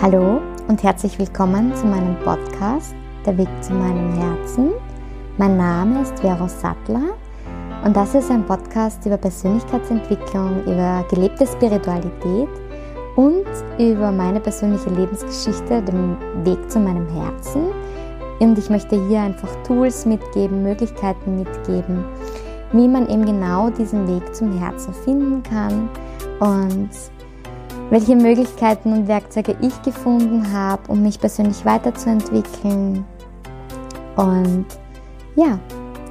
Hallo und herzlich willkommen zu meinem Podcast Der Weg zu meinem Herzen. Mein Name ist Vero Sattler und das ist ein Podcast über Persönlichkeitsentwicklung, über gelebte Spiritualität und über meine persönliche Lebensgeschichte, den Weg zu meinem Herzen. Und ich möchte hier einfach Tools mitgeben, Möglichkeiten mitgeben, wie man eben genau diesen Weg zum Herzen finden kann und welche Möglichkeiten und Werkzeuge ich gefunden habe, um mich persönlich weiterzuentwickeln. Und ja,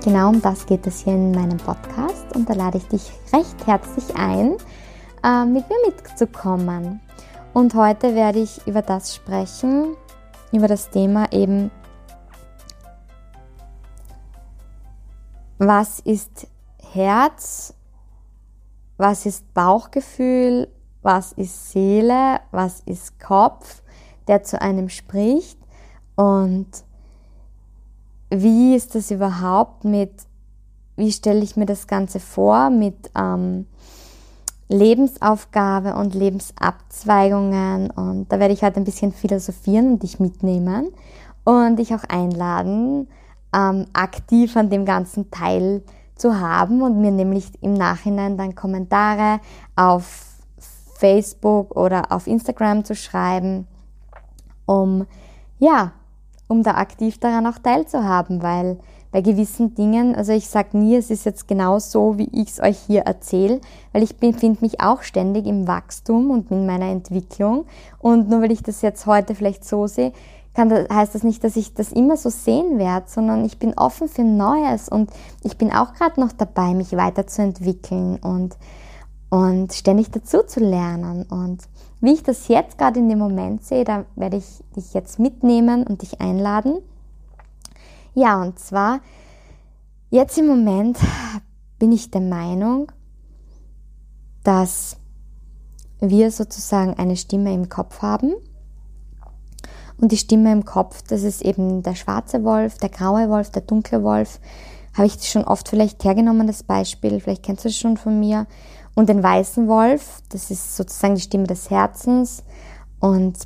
genau um das geht es hier in meinem Podcast und da lade ich dich recht herzlich ein, äh, mit mir mitzukommen. Und heute werde ich über das sprechen, über das Thema eben, was ist Herz, was ist Bauchgefühl, was ist Seele, was ist Kopf, der zu einem spricht? Und wie ist das überhaupt mit, wie stelle ich mir das Ganze vor mit ähm, Lebensaufgabe und Lebensabzweigungen? Und da werde ich heute ein bisschen philosophieren und dich mitnehmen und dich auch einladen, ähm, aktiv an dem Ganzen teil zu haben und mir nämlich im Nachhinein dann Kommentare auf Facebook oder auf Instagram zu schreiben, um ja, um da aktiv daran auch teilzuhaben, weil bei gewissen Dingen, also ich sage nie, es ist jetzt genau so, wie ich es euch hier erzähle, weil ich befinde mich auch ständig im Wachstum und in meiner Entwicklung. Und nur weil ich das jetzt heute vielleicht so sehe, kann, heißt das nicht, dass ich das immer so sehen werde, sondern ich bin offen für Neues und ich bin auch gerade noch dabei, mich weiterzuentwickeln und, und ständig dazu zu lernen. Und wie ich das jetzt gerade in dem Moment sehe, da werde ich dich jetzt mitnehmen und dich einladen ja, und zwar, jetzt im Moment bin ich der Meinung, dass wir sozusagen eine Stimme im Kopf haben. Und die Stimme im Kopf, das ist eben der schwarze Wolf, der graue Wolf, der dunkle Wolf. Habe ich schon oft vielleicht hergenommen, das Beispiel, vielleicht kennst du es schon von mir. Und den weißen Wolf, das ist sozusagen die Stimme des Herzens und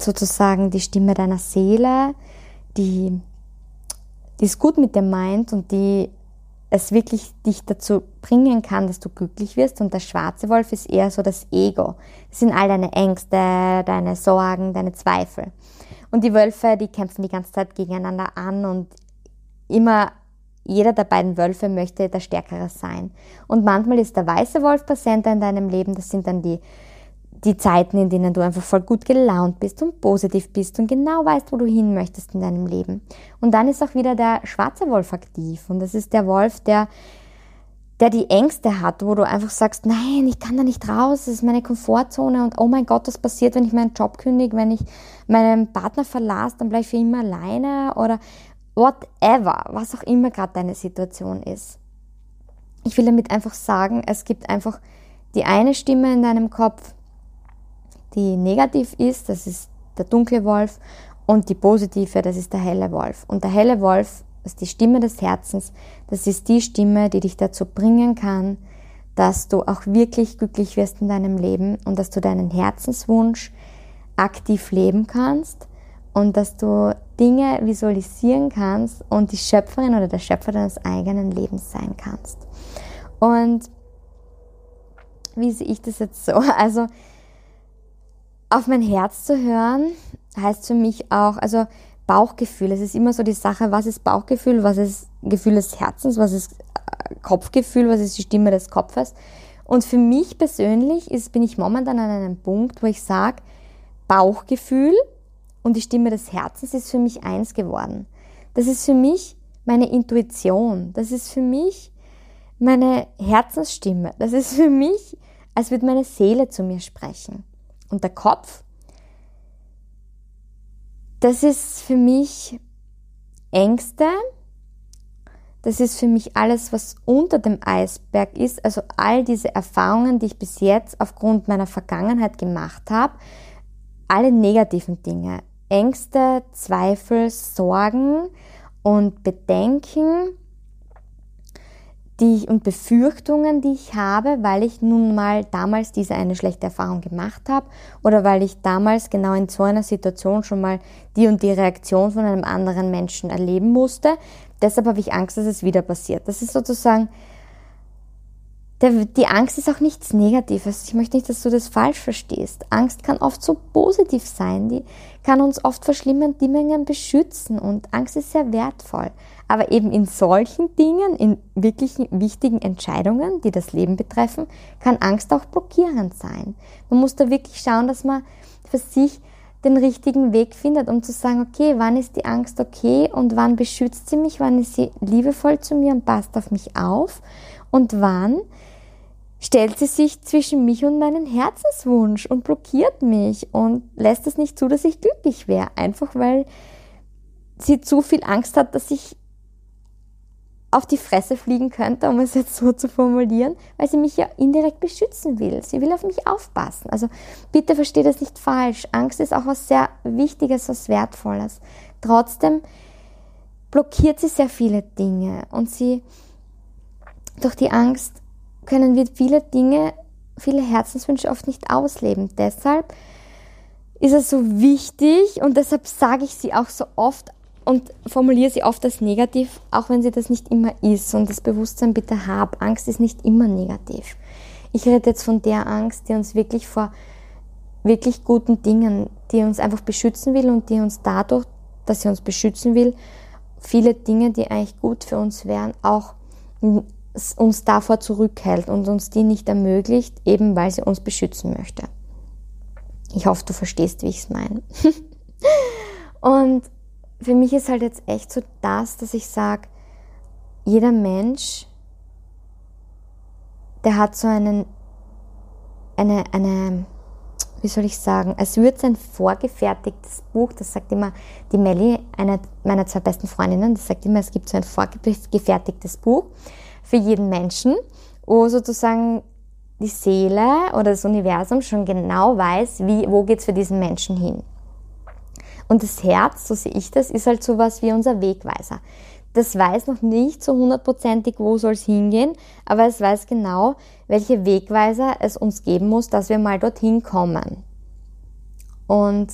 sozusagen die Stimme deiner Seele, die die es gut mit dir meint und die es wirklich dich dazu bringen kann, dass du glücklich wirst. Und der schwarze Wolf ist eher so das Ego. Das sind all deine Ängste, deine Sorgen, deine Zweifel. Und die Wölfe, die kämpfen die ganze Zeit gegeneinander an und immer jeder der beiden Wölfe möchte der Stärkere sein. Und manchmal ist der weiße Wolf präsenter in deinem Leben. Das sind dann die die Zeiten, in denen du einfach voll gut gelaunt bist und positiv bist und genau weißt, wo du hin möchtest in deinem Leben. Und dann ist auch wieder der schwarze Wolf aktiv und das ist der Wolf, der der die Ängste hat, wo du einfach sagst, nein, ich kann da nicht raus, das ist meine Komfortzone und oh mein Gott, was passiert, wenn ich meinen Job kündige, wenn ich meinen Partner verlasse, dann bleibe ich für immer alleine oder whatever, was auch immer gerade deine Situation ist. Ich will damit einfach sagen, es gibt einfach die eine Stimme in deinem Kopf, die negativ ist, das ist der dunkle Wolf, und die positive, das ist der helle Wolf. Und der helle Wolf ist die Stimme des Herzens, das ist die Stimme, die dich dazu bringen kann, dass du auch wirklich glücklich wirst in deinem Leben und dass du deinen Herzenswunsch aktiv leben kannst und dass du Dinge visualisieren kannst und die Schöpferin oder der Schöpfer deines eigenen Lebens sein kannst. Und wie sehe ich das jetzt so? Also auf mein Herz zu hören heißt für mich auch, also Bauchgefühl. Es ist immer so die Sache, was ist Bauchgefühl, was ist Gefühl des Herzens, was ist äh, Kopfgefühl, was ist die Stimme des Kopfes. Und für mich persönlich ist, bin ich momentan an einem Punkt, wo ich sage, Bauchgefühl und die Stimme des Herzens ist für mich eins geworden. Das ist für mich meine Intuition. Das ist für mich meine Herzensstimme. Das ist für mich, als würde meine Seele zu mir sprechen. Und der Kopf, das ist für mich Ängste, das ist für mich alles, was unter dem Eisberg ist, also all diese Erfahrungen, die ich bis jetzt aufgrund meiner Vergangenheit gemacht habe, alle negativen Dinge, Ängste, Zweifel, Sorgen und Bedenken, die ich, und Befürchtungen, die ich habe, weil ich nun mal damals diese eine schlechte Erfahrung gemacht habe oder weil ich damals genau in so einer Situation schon mal die und die Reaktion von einem anderen Menschen erleben musste. Deshalb habe ich Angst, dass es wieder passiert. Das ist sozusagen, der, die Angst ist auch nichts Negatives. Ich möchte nicht, dass du das falsch verstehst. Angst kann oft so positiv sein. Die kann uns oft vor schlimmen Dingen beschützen und Angst ist sehr wertvoll. Aber eben in solchen Dingen, in wirklich wichtigen Entscheidungen, die das Leben betreffen, kann Angst auch blockierend sein. Man muss da wirklich schauen, dass man für sich den richtigen Weg findet, um zu sagen, okay, wann ist die Angst okay und wann beschützt sie mich, wann ist sie liebevoll zu mir und passt auf mich auf und wann stellt sie sich zwischen mich und meinen Herzenswunsch und blockiert mich und lässt es nicht zu, dass ich glücklich wäre, einfach weil sie zu viel Angst hat, dass ich auf die Fresse fliegen könnte, um es jetzt so zu formulieren, weil sie mich ja indirekt beschützen will. Sie will auf mich aufpassen. Also bitte versteht das nicht falsch. Angst ist auch was sehr Wichtiges, was Wertvolles. Trotzdem blockiert sie sehr viele Dinge und sie, durch die Angst können wir viele Dinge, viele Herzenswünsche oft nicht ausleben. Deshalb ist es so wichtig und deshalb sage ich sie auch so oft und formuliere sie oft als negativ, auch wenn sie das nicht immer ist. Und das Bewusstsein bitte hab. Angst ist nicht immer negativ. Ich rede jetzt von der Angst, die uns wirklich vor wirklich guten Dingen, die uns einfach beschützen will und die uns dadurch, dass sie uns beschützen will, viele Dinge, die eigentlich gut für uns wären, auch uns davor zurückhält und uns die nicht ermöglicht, eben weil sie uns beschützen möchte. Ich hoffe, du verstehst, wie ich es meine. und für mich ist halt jetzt echt so das, dass ich sage, jeder Mensch, der hat so einen, eine, eine, wie soll ich sagen, es wird sein vorgefertigtes Buch, das sagt immer die Melli, eine meiner zwei besten Freundinnen, das sagt immer, es gibt so ein vorgefertigtes Buch für jeden Menschen, wo sozusagen die Seele oder das Universum schon genau weiß, wie, wo geht's für diesen Menschen hin. Und das Herz, so sehe ich das, ist halt so was wie unser Wegweiser. Das weiß noch nicht so hundertprozentig, wo soll es hingehen, aber es weiß genau, welche Wegweiser es uns geben muss, dass wir mal dorthin kommen. Und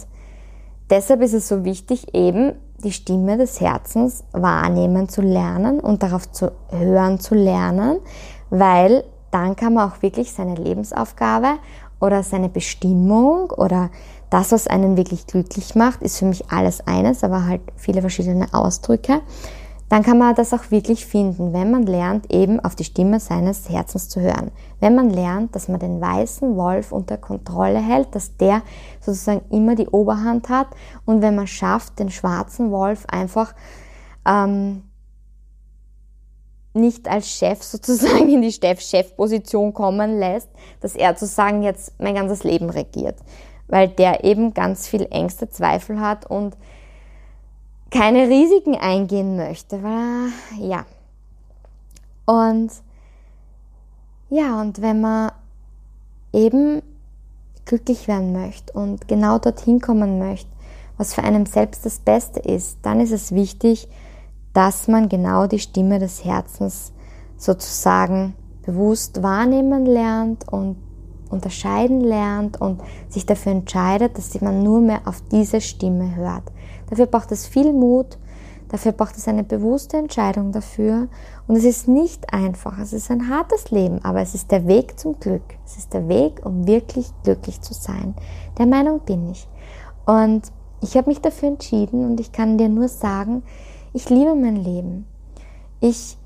deshalb ist es so wichtig, eben die Stimme des Herzens wahrnehmen zu lernen und darauf zu hören zu lernen, weil dann kann man auch wirklich seine Lebensaufgabe oder seine Bestimmung oder das, was einen wirklich glücklich macht, ist für mich alles eines, aber halt viele verschiedene Ausdrücke. Dann kann man das auch wirklich finden, wenn man lernt, eben auf die Stimme seines Herzens zu hören. Wenn man lernt, dass man den weißen Wolf unter Kontrolle hält, dass der sozusagen immer die Oberhand hat und wenn man schafft, den schwarzen Wolf einfach ähm, nicht als Chef sozusagen in die Chefposition kommen lässt, dass er sozusagen jetzt mein ganzes Leben regiert weil der eben ganz viel Ängste, Zweifel hat und keine Risiken eingehen möchte, weil ja. Und ja, und wenn man eben glücklich werden möchte und genau dorthin kommen möchte, was für einen selbst das Beste ist, dann ist es wichtig, dass man genau die Stimme des Herzens sozusagen bewusst wahrnehmen lernt und unterscheiden lernt und sich dafür entscheidet, dass man nur mehr auf diese Stimme hört. Dafür braucht es viel Mut, dafür braucht es eine bewusste Entscheidung dafür und es ist nicht einfach, es ist ein hartes Leben, aber es ist der Weg zum Glück. Es ist der Weg, um wirklich glücklich zu sein. Der Meinung bin ich. Und ich habe mich dafür entschieden und ich kann dir nur sagen, ich liebe mein Leben. Ich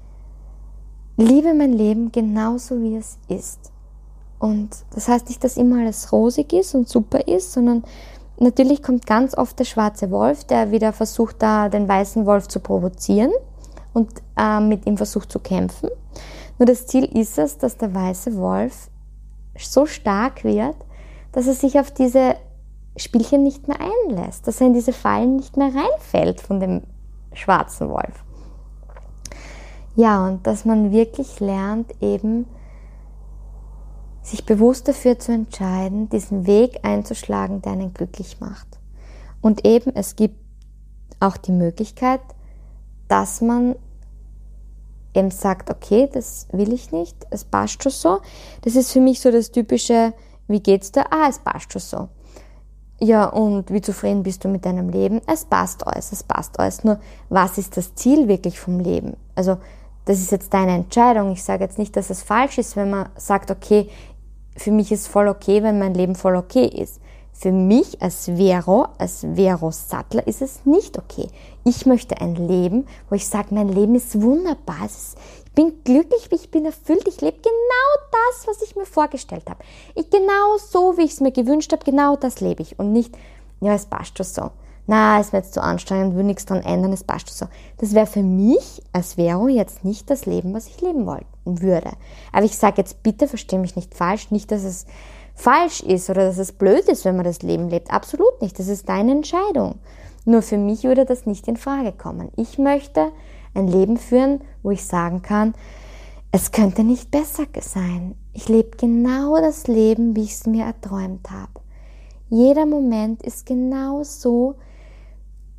liebe mein Leben genauso, wie es ist. Und das heißt nicht, dass immer alles rosig ist und super ist, sondern natürlich kommt ganz oft der schwarze Wolf, der wieder versucht, da den weißen Wolf zu provozieren und äh, mit ihm versucht zu kämpfen. Nur das Ziel ist es, dass der weiße Wolf so stark wird, dass er sich auf diese Spielchen nicht mehr einlässt, dass er in diese Fallen nicht mehr reinfällt von dem schwarzen Wolf. Ja, und dass man wirklich lernt, eben sich bewusst dafür zu entscheiden, diesen Weg einzuschlagen, der einen glücklich macht. Und eben, es gibt auch die Möglichkeit, dass man eben sagt, okay, das will ich nicht, es passt schon so. Das ist für mich so das typische, wie geht's dir? Ah, es passt schon so. Ja, und wie zufrieden bist du mit deinem Leben? Es passt alles, es passt alles. Nur, was ist das Ziel wirklich vom Leben? Also, das ist jetzt deine Entscheidung. Ich sage jetzt nicht, dass es falsch ist, wenn man sagt, okay, für mich ist voll okay, wenn mein Leben voll okay ist. Für mich als Vero, als Vero Sattler ist es nicht okay. Ich möchte ein Leben, wo ich sage, mein Leben ist wunderbar. Ist, ich bin glücklich, ich bin erfüllt. Ich lebe genau das, was ich mir vorgestellt habe. Ich genau so, wie ich es mir gewünscht habe, genau das lebe ich. Und nicht, ja, es passt schon so. Na, es wird jetzt zu anstrengend, will nichts dran ändern, es passt so. Das wäre für mich als Vero jetzt nicht das Leben, was ich leben wollen würde. Aber ich sage jetzt bitte, verstehe mich nicht falsch, nicht, dass es falsch ist oder dass es blöd ist, wenn man das Leben lebt. Absolut nicht. Das ist deine Entscheidung. Nur für mich würde das nicht in Frage kommen. Ich möchte ein Leben führen, wo ich sagen kann, es könnte nicht besser sein. Ich lebe genau das Leben, wie ich es mir erträumt habe. Jeder Moment ist genau so,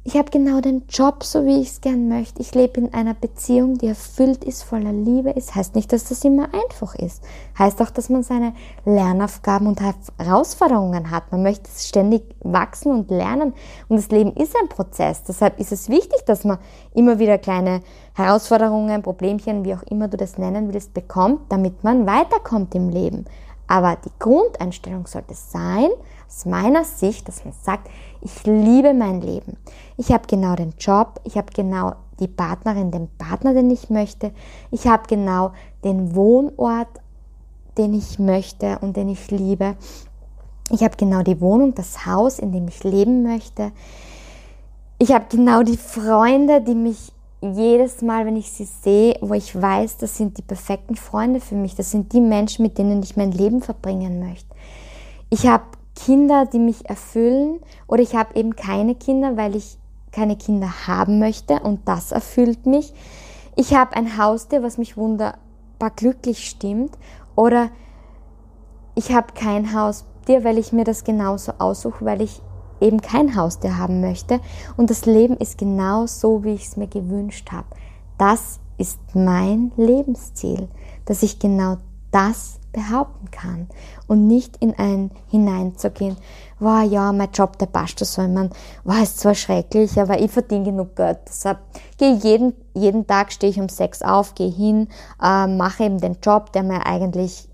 ich habe genau den Job, so wie ich es gern möchte. Ich lebe in einer Beziehung, die erfüllt ist, voller Liebe ist. Heißt nicht, dass das immer einfach ist. Heißt auch, dass man seine Lernaufgaben und Herausforderungen hat. Man möchte ständig wachsen und lernen. Und das Leben ist ein Prozess. Deshalb ist es wichtig, dass man immer wieder kleine Herausforderungen, Problemchen, wie auch immer du das nennen willst, bekommt, damit man weiterkommt im Leben. Aber die Grundeinstellung sollte sein, aus meiner Sicht, dass man sagt, ich liebe mein Leben. Ich habe genau den Job, ich habe genau die Partnerin, den Partner, den ich möchte. Ich habe genau den Wohnort, den ich möchte und den ich liebe. Ich habe genau die Wohnung, das Haus, in dem ich leben möchte. Ich habe genau die Freunde, die mich jedes Mal, wenn ich sie sehe, wo ich weiß, das sind die perfekten Freunde für mich, das sind die Menschen, mit denen ich mein Leben verbringen möchte. Ich habe Kinder, die mich erfüllen oder ich habe eben keine Kinder, weil ich keine Kinder haben möchte und das erfüllt mich. Ich habe ein Haustier, was mich wunderbar glücklich stimmt oder ich habe kein Haustier, weil ich mir das genauso aussuche, weil ich eben kein Haustier haben möchte. Und das Leben ist genau so, wie ich es mir gewünscht habe. Das ist mein Lebensziel, dass ich genau das behaupten kann und nicht in ein hineinzugehen, wow, ja, mein Job, der passt so, ich meine, wow, ist zwar schrecklich, aber ich verdiene genug Geld, deshalb gehe jeden, jeden Tag stehe ich um sechs auf, gehe hin, äh, mache eben den Job, der mir eigentlich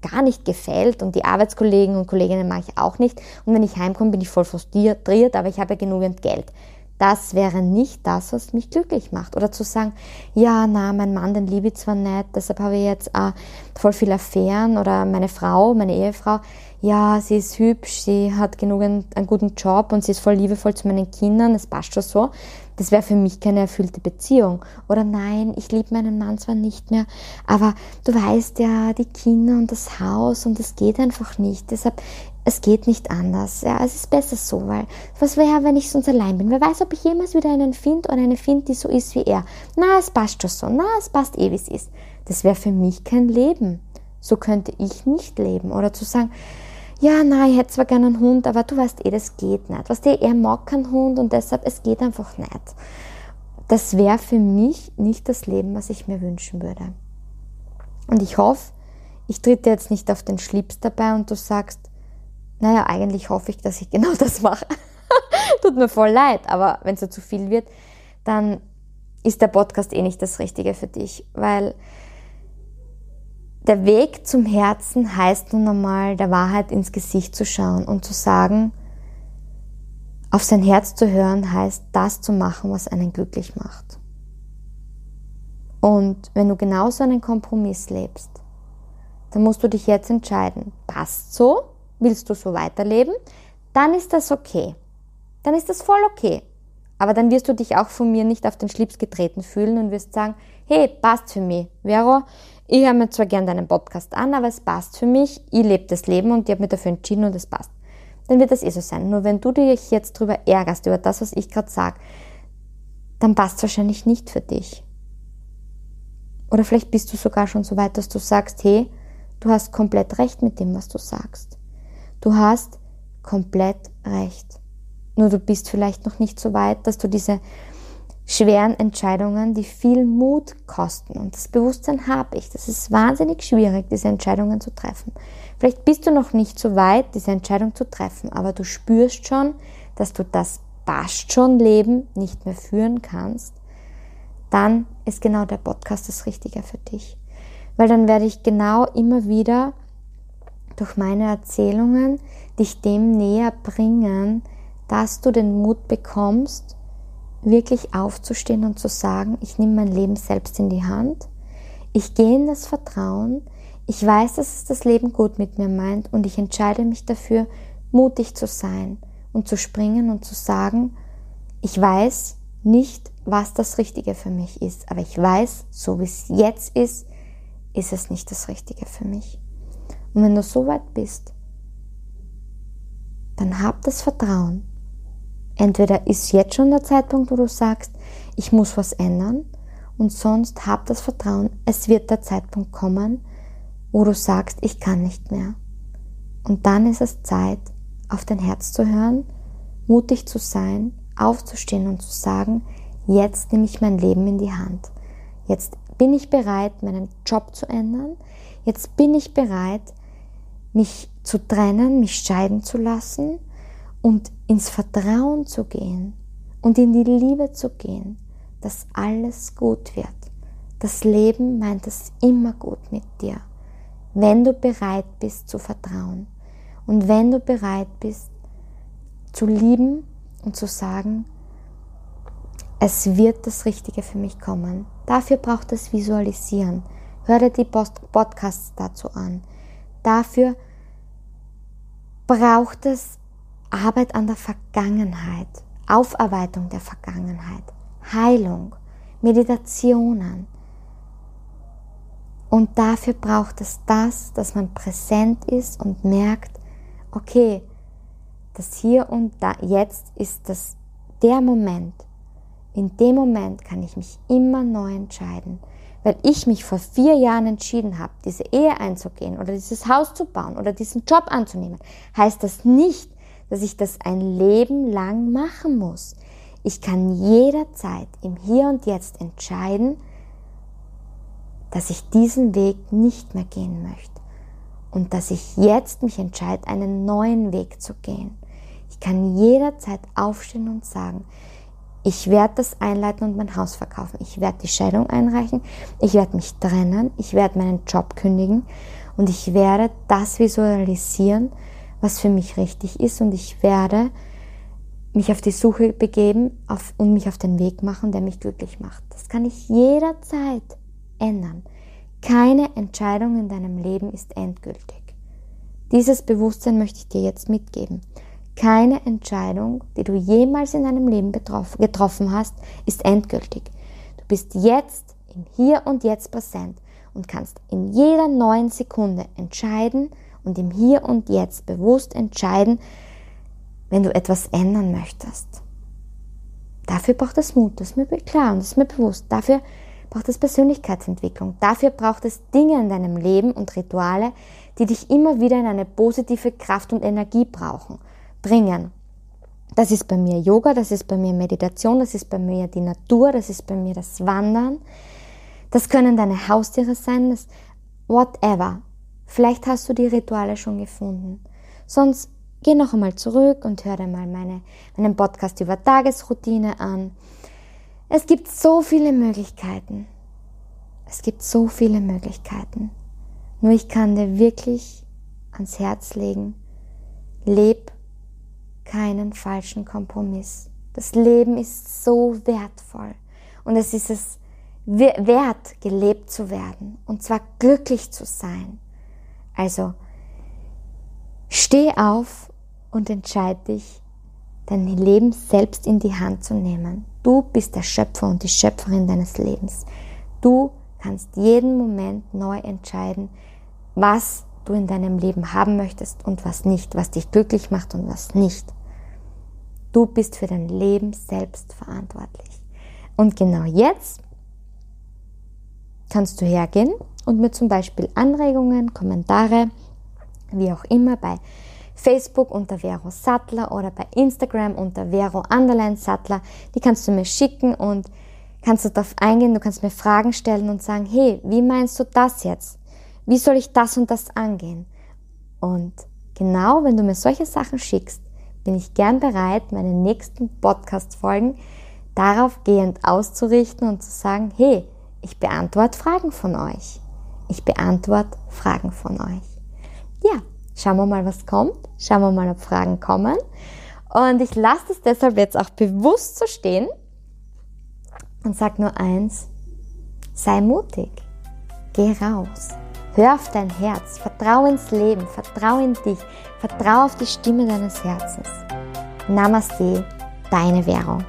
gar nicht gefällt und die Arbeitskollegen und Kolleginnen mag ich auch nicht. Und wenn ich heimkomme, bin ich voll frustriert, aber ich habe ja genügend Geld. Das wäre nicht das, was mich glücklich macht. Oder zu sagen, ja, na, mein Mann, den liebe ich zwar nicht, deshalb habe ich jetzt äh, voll viele Affären. Oder meine Frau, meine Ehefrau, ja, sie ist hübsch, sie hat genügend einen guten Job und sie ist voll liebevoll zu meinen Kindern, es passt schon so. Das wäre für mich keine erfüllte Beziehung. Oder nein, ich liebe meinen Mann zwar nicht mehr, aber du weißt ja, die Kinder und das Haus und es geht einfach nicht. Deshalb, es geht nicht anders. Ja, es ist besser so, weil was wäre, wenn ich sonst allein bin? Wer weiß, ob ich jemals wieder einen finde oder eine finde, die so ist wie er. Na, es passt schon so. Na, es passt eh, wie es ist. Das wäre für mich kein Leben. So könnte ich nicht leben. Oder zu sagen, ja, nein, ich hätte zwar gerne einen Hund, aber du weißt eh, das geht nicht. Weißt du, er mag keinen Hund und deshalb, es geht einfach nicht. Das wäre für mich nicht das Leben, was ich mir wünschen würde. Und ich hoffe, ich tritt jetzt nicht auf den Schlips dabei und du sagst, naja, eigentlich hoffe ich, dass ich genau das mache. Tut mir voll leid, aber wenn es ja zu viel wird, dann ist der Podcast eh nicht das Richtige für dich, weil der Weg zum Herzen heißt nun einmal, der Wahrheit ins Gesicht zu schauen und zu sagen, auf sein Herz zu hören heißt, das zu machen, was einen glücklich macht. Und wenn du genauso einen Kompromiss lebst, dann musst du dich jetzt entscheiden, passt so, willst du so weiterleben, dann ist das okay. Dann ist das voll okay. Aber dann wirst du dich auch von mir nicht auf den Schlips getreten fühlen und wirst sagen, hey, passt für mich. Vero, ich höre mir zwar gern deinen Podcast an, aber es passt für mich, ich lebe das Leben und ich habe mich dafür entschieden und es passt. Dann wird das eh so sein. Nur wenn du dich jetzt drüber ärgerst, über das, was ich gerade sage, dann passt es wahrscheinlich nicht für dich. Oder vielleicht bist du sogar schon so weit, dass du sagst, hey, du hast komplett recht mit dem, was du sagst. Du hast komplett recht. Nur du bist vielleicht noch nicht so weit, dass du diese schweren Entscheidungen, die viel Mut kosten. Und das Bewusstsein habe ich. Das ist wahnsinnig schwierig, diese Entscheidungen zu treffen. Vielleicht bist du noch nicht so weit, diese Entscheidung zu treffen, aber du spürst schon, dass du das passt schon Leben nicht mehr führen kannst. Dann ist genau der Podcast das Richtige für dich. Weil dann werde ich genau immer wieder durch meine Erzählungen dich dem näher bringen, dass du den Mut bekommst, wirklich aufzustehen und zu sagen, ich nehme mein Leben selbst in die Hand, ich gehe in das Vertrauen, ich weiß, dass es das Leben gut mit mir meint und ich entscheide mich dafür, mutig zu sein und zu springen und zu sagen, ich weiß nicht, was das Richtige für mich ist, aber ich weiß, so wie es jetzt ist, ist es nicht das Richtige für mich. Und wenn du so weit bist, dann hab das Vertrauen. Entweder ist jetzt schon der Zeitpunkt, wo du sagst, ich muss was ändern, und sonst hab das Vertrauen, es wird der Zeitpunkt kommen, wo du sagst, ich kann nicht mehr. Und dann ist es Zeit, auf dein Herz zu hören, mutig zu sein, aufzustehen und zu sagen, jetzt nehme ich mein Leben in die Hand. Jetzt bin ich bereit, meinen Job zu ändern. Jetzt bin ich bereit, mich zu trennen, mich scheiden zu lassen und ins Vertrauen zu gehen und in die Liebe zu gehen, dass alles gut wird. Das Leben meint es immer gut mit dir, wenn du bereit bist zu vertrauen und wenn du bereit bist zu lieben und zu sagen, es wird das Richtige für mich kommen. Dafür braucht es Visualisieren. Hör dir die Podcasts dazu an. Dafür braucht es Arbeit an der Vergangenheit, Aufarbeitung der Vergangenheit, Heilung, Meditationen. Und dafür braucht es das, dass man präsent ist und merkt, okay, das hier und da, jetzt ist das der Moment. In dem Moment kann ich mich immer neu entscheiden. Weil ich mich vor vier Jahren entschieden habe, diese Ehe einzugehen oder dieses Haus zu bauen oder diesen Job anzunehmen, heißt das nicht, dass ich das ein Leben lang machen muss. Ich kann jederzeit im Hier und Jetzt entscheiden, dass ich diesen Weg nicht mehr gehen möchte und dass ich jetzt mich entscheide, einen neuen Weg zu gehen. Ich kann jederzeit aufstehen und sagen, ich werde das einleiten und mein Haus verkaufen. Ich werde die Scheidung einreichen. Ich werde mich trennen. Ich werde meinen Job kündigen. Und ich werde das visualisieren, was für mich richtig ist und ich werde mich auf die Suche begeben auf, und mich auf den Weg machen, der mich glücklich macht. Das kann ich jederzeit ändern. Keine Entscheidung in deinem Leben ist endgültig. Dieses Bewusstsein möchte ich dir jetzt mitgeben. Keine Entscheidung, die du jemals in deinem Leben getroffen hast, ist endgültig. Du bist jetzt im Hier und Jetzt präsent und kannst in jeder neuen Sekunde entscheiden, und im Hier und Jetzt bewusst entscheiden, wenn du etwas ändern möchtest. Dafür braucht es Mut, das ist mir klar und das ist mir bewusst. Dafür braucht es Persönlichkeitsentwicklung. Dafür braucht es Dinge in deinem Leben und Rituale, die dich immer wieder in eine positive Kraft und Energie brauchen, bringen. Das ist bei mir Yoga, das ist bei mir Meditation, das ist bei mir die Natur, das ist bei mir das Wandern. Das können deine Haustiere sein, das whatever. Vielleicht hast du die Rituale schon gefunden. Sonst geh noch einmal zurück und hör dir mal meine, meinen Podcast über Tagesroutine an. Es gibt so viele Möglichkeiten. Es gibt so viele Möglichkeiten. Nur ich kann dir wirklich ans Herz legen, leb keinen falschen Kompromiss. Das Leben ist so wertvoll und es ist es wert, gelebt zu werden und zwar glücklich zu sein. Also steh auf und entscheide dich, dein Leben selbst in die Hand zu nehmen. Du bist der Schöpfer und die Schöpferin deines Lebens. Du kannst jeden Moment neu entscheiden, was du in deinem Leben haben möchtest und was nicht, was dich glücklich macht und was nicht. Du bist für dein Leben selbst verantwortlich. Und genau jetzt kannst du hergehen und mir zum Beispiel Anregungen, Kommentare, wie auch immer bei Facebook unter Vero Sattler oder bei Instagram unter Vero Underline Sattler. Die kannst du mir schicken und kannst du darauf eingehen, du kannst mir Fragen stellen und sagen, hey, wie meinst du das jetzt? Wie soll ich das und das angehen? Und genau, wenn du mir solche Sachen schickst, bin ich gern bereit, meine nächsten Podcast-Folgen darauf gehend auszurichten und zu sagen, hey, ich beantworte Fragen von euch. Ich beantworte Fragen von euch. Ja, schauen wir mal, was kommt. Schauen wir mal, ob Fragen kommen. Und ich lasse es deshalb jetzt auch bewusst so stehen und sag nur eins, sei mutig, geh raus, hör auf dein Herz, vertrau ins Leben, vertrau in dich, vertrau auf die Stimme deines Herzens. Namaste, deine Währung.